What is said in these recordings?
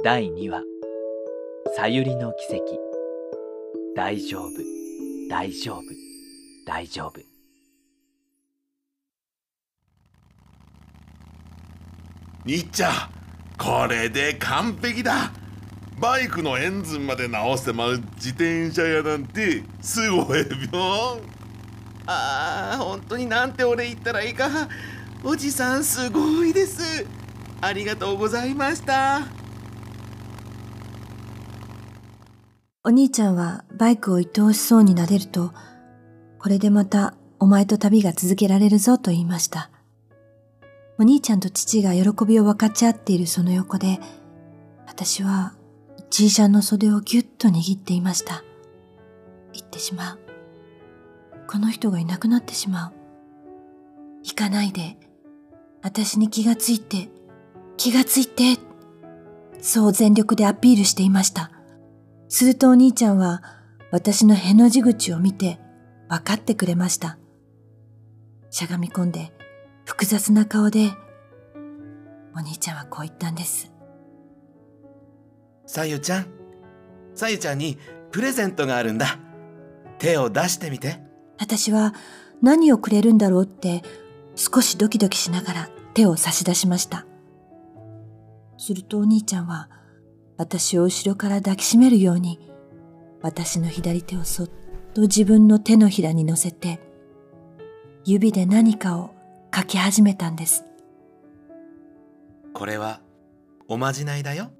第2話。さゆりの奇跡。大丈夫。大丈夫。大丈夫。兄ちゃんこれで完璧だ。バイクのエンジンまで直してまう自転車屋なんてすごいよ。ああ本当になんて俺言ったらいいか。おじさんすごいです。ありがとうございましたお兄ちゃんはバイクを愛おしそうに撫でると、これでまたお前と旅が続けられるぞと言いました。お兄ちゃんと父が喜びを分かち合っているその横で、私はじいちゃんの袖をぎゅっと握っていました。行ってしまう。この人がいなくなってしまう。行かないで。私に気がついて、気がついて。そう全力でアピールしていました。するとお兄ちゃんは私のへの字口を見て分かってくれました。しゃがみ込んで複雑な顔でお兄ちゃんはこう言ったんです。さゆちゃん、さゆちゃんにプレゼントがあるんだ。手を出してみて。私は何をくれるんだろうって少しドキドキしながら手を差し出しました。するとお兄ちゃんは私を後ろから抱きしめるように、私の左手をそっと自分の手のひらに乗せて、指で何かを書き始めたんです。これは、おまじないだよ。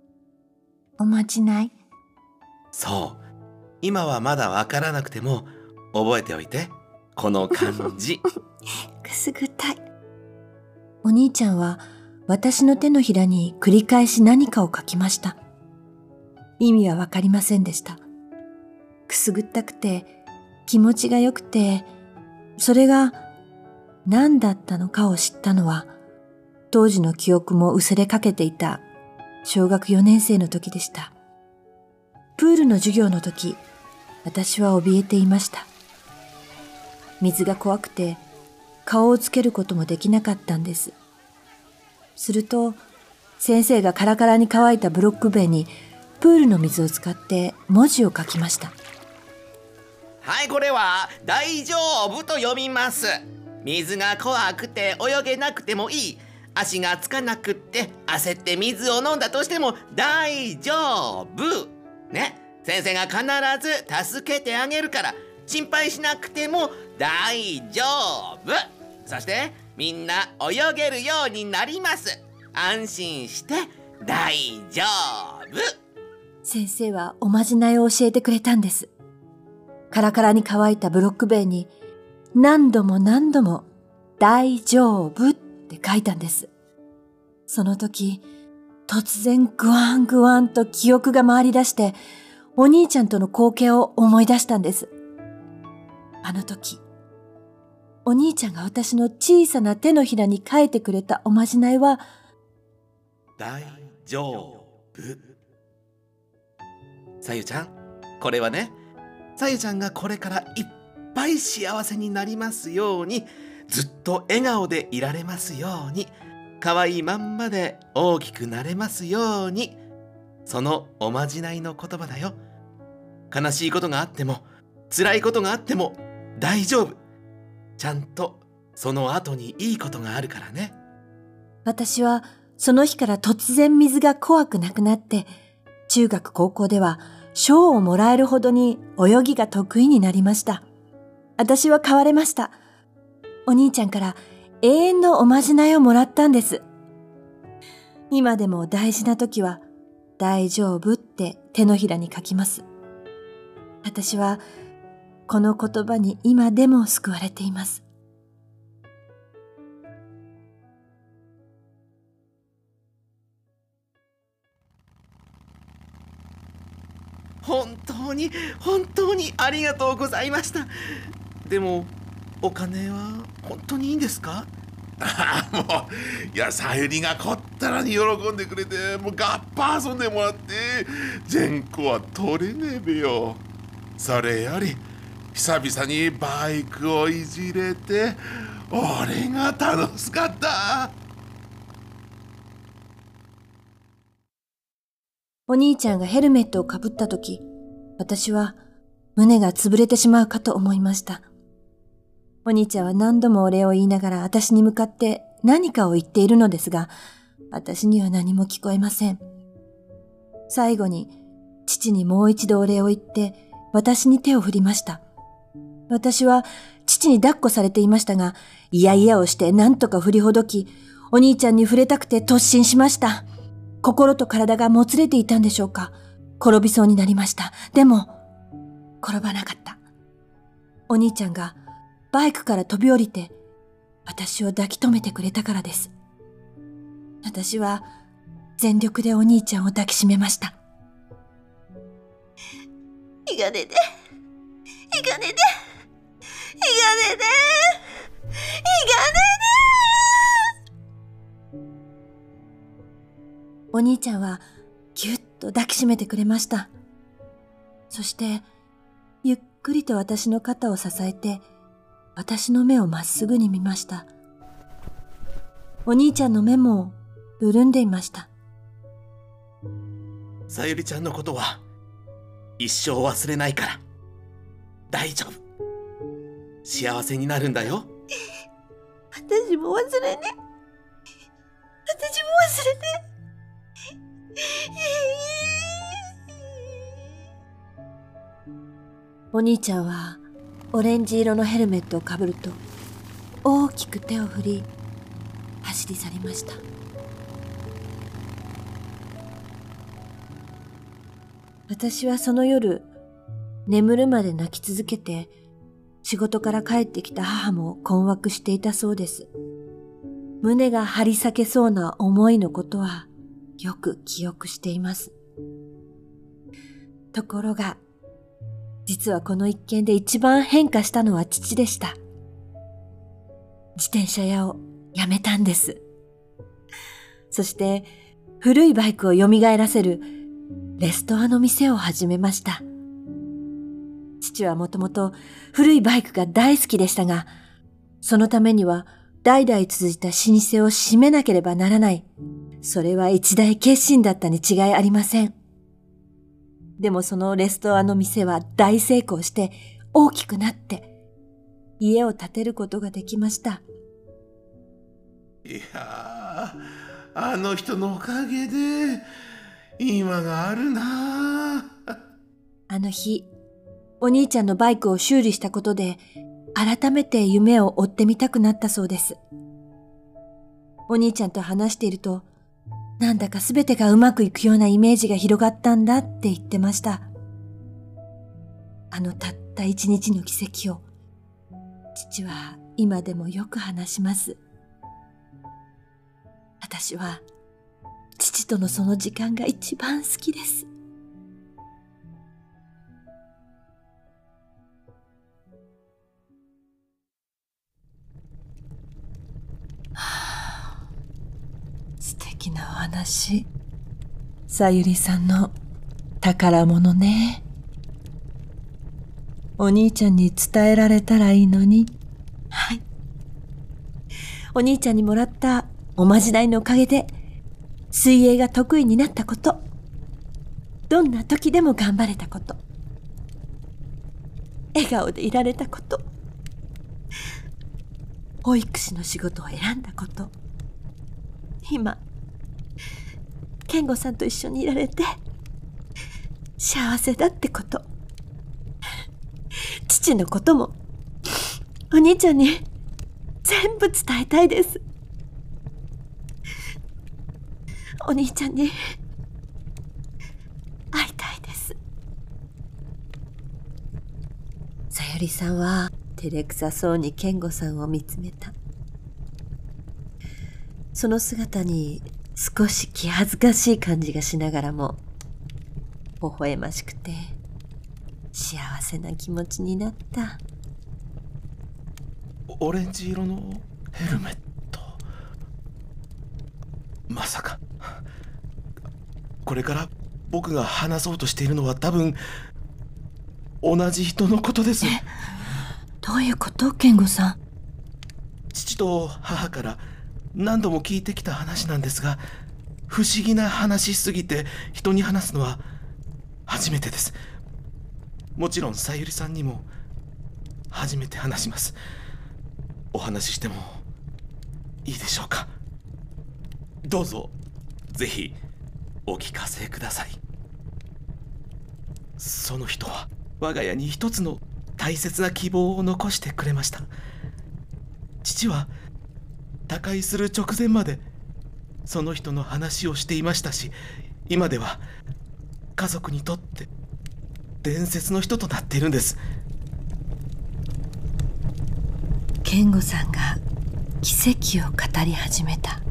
おまじない？そう。今はまだわからなくても、覚えておいて。この漢字。くすぐったい。お兄ちゃんは、私の手のひらに繰り返し何かを書きました。意味はわかりませんでした。くすぐったくて、気持ちが良くて、それが何だったのかを知ったのは、当時の記憶も薄れかけていた小学4年生の時でした。プールの授業の時、私は怯えていました。水が怖くて顔をつけることもできなかったんです。すると、先生がカラカラに乾いたブロック塀にプールの水を使って文字を書きました。はいこれは「大丈夫」と読みます。水が怖くて泳げなくてもいい。足がつかなくって焦って水を飲んだとしても大丈夫。ね。先生が必ず助けてあげるから心配しなくても大丈夫。そしてみんな泳げるようになります。安心して大丈夫。先生はおまじないを教えてくれたんです。カラカラに乾いたブロック塀に何度も何度も大丈夫って書いたんです。その時、突然グワングワンと記憶が回り出して、お兄ちゃんとの光景を思い出したんです。あの時、お兄ちゃんが私の小さな手のひらに書いてくれたおまじないは、大丈夫。さゆちゃんこれはねさゆちゃんがこれからいっぱい幸せになりますようにずっと笑顔でいられますように可愛いまんまで大きくなれますようにそのおまじないの言葉だよ。悲しいことがあっても辛いことがあっても大丈夫。ちゃんとその後にいいことがあるからね。私はその日から突然水が怖くなくなって中学高校では賞をもらえるほどに泳ぎが得意になりました。私は変われました。お兄ちゃんから永遠のおまじないをもらったんです。今でも大事な時は大丈夫って手のひらに書きます。私はこの言葉に今でも救われています。本当に本当にありがとうございました。でもお金は本当にいいんですか？あ あもういやさゆりがこったらに喜んでくれてもうガッパ遊んでもらって全個は取れねえべよ。それより久々にバイクをいじれて俺が楽しかった。お兄ちゃんがヘルメットをかぶったとき、私は胸が潰れてしまうかと思いました。お兄ちゃんは何度もお礼を言いながら私に向かって何かを言っているのですが、私には何も聞こえません。最後に父にもう一度お礼を言って私に手を振りました。私は父に抱っこされていましたが、いやいやをして何とか振りほどき、お兄ちゃんに触れたくて突進しました。心と体がもつれていたんでしょうか。転びそうになりました。でも、転ばなかった。お兄ちゃんがバイクから飛び降りて、私を抱き留めてくれたからです。私は全力でお兄ちゃんを抱きしめました。いがねで、いがねで、いがねで、いがねでお兄ちゃんはぎゅっと抱きしめてくれました。そして、ゆっくりと私の肩を支えて、私の目をまっすぐに見ました。お兄ちゃんの目も潤んでいました。さゆりちゃんのことは一生忘れないから。大丈夫。幸せになるんだよ。私も忘れね。私も忘れて。お兄ちゃんはオレンジ色のヘルメットをかぶると大きく手を振り走り去りました私はその夜眠るまで泣き続けて仕事から帰ってきた母も困惑していたそうです胸が張り裂けそうな思いのことはよく記憶しています。ところが、実はこの一件で一番変化したのは父でした。自転車屋を辞めたんです。そして、古いバイクを蘇らせるレストアの店を始めました。父はもともと古いバイクが大好きでしたが、そのためには代々続いた老舗を閉めなければならないそれは一大決心だったに違いありません。でもそのレストアの店は大成功して大きくなって家を建てることができました。いやあの人のおかげで今があるな あの日、お兄ちゃんのバイクを修理したことで改めて夢を追ってみたくなったそうです。お兄ちゃんと話しているとなんだか全てがうまくいくようなイメージが広がったんだって言ってました。あのたった一日の奇跡を、父は今でもよく話します。私は、父とのその時間が一番好きです。なお話。さゆりさんの宝物ね。お兄ちゃんに伝えられたらいいのに。はい。お兄ちゃんにもらったおまじないのおかげで、水泳が得意になったこと。どんな時でも頑張れたこと。笑顔でいられたこと。保育士の仕事を選んだこと。今、健吾さんと一緒にいられて、幸せだってこと。父のことも、お兄ちゃんに全部伝えたいです。お兄ちゃんに会いたいです。さゆりさんは照れくさそうに健吾さんを見つめた。その姿に少し気恥ずかしい感じがしながらも、微笑ましくて、幸せな気持ちになった。オレンジ色のヘルメット。まさか。これから僕が話そうとしているのは多分、同じ人のことです。どういうこと？健吾さん。父と母から何度も聞いてきた話なんですが不思議な話しすぎて人に話すのは初めてです。もちろんさゆりさんにも初めて話します。お話ししてもいいでしょうか。どうぞぜひお聞かせください。その人は我が家に一つの大切な希望を残してくれました。父は他界する直前までその人の話をしていましたし今では家族にとって伝説の人となっているんです。健吾さんが奇跡を語り始めた。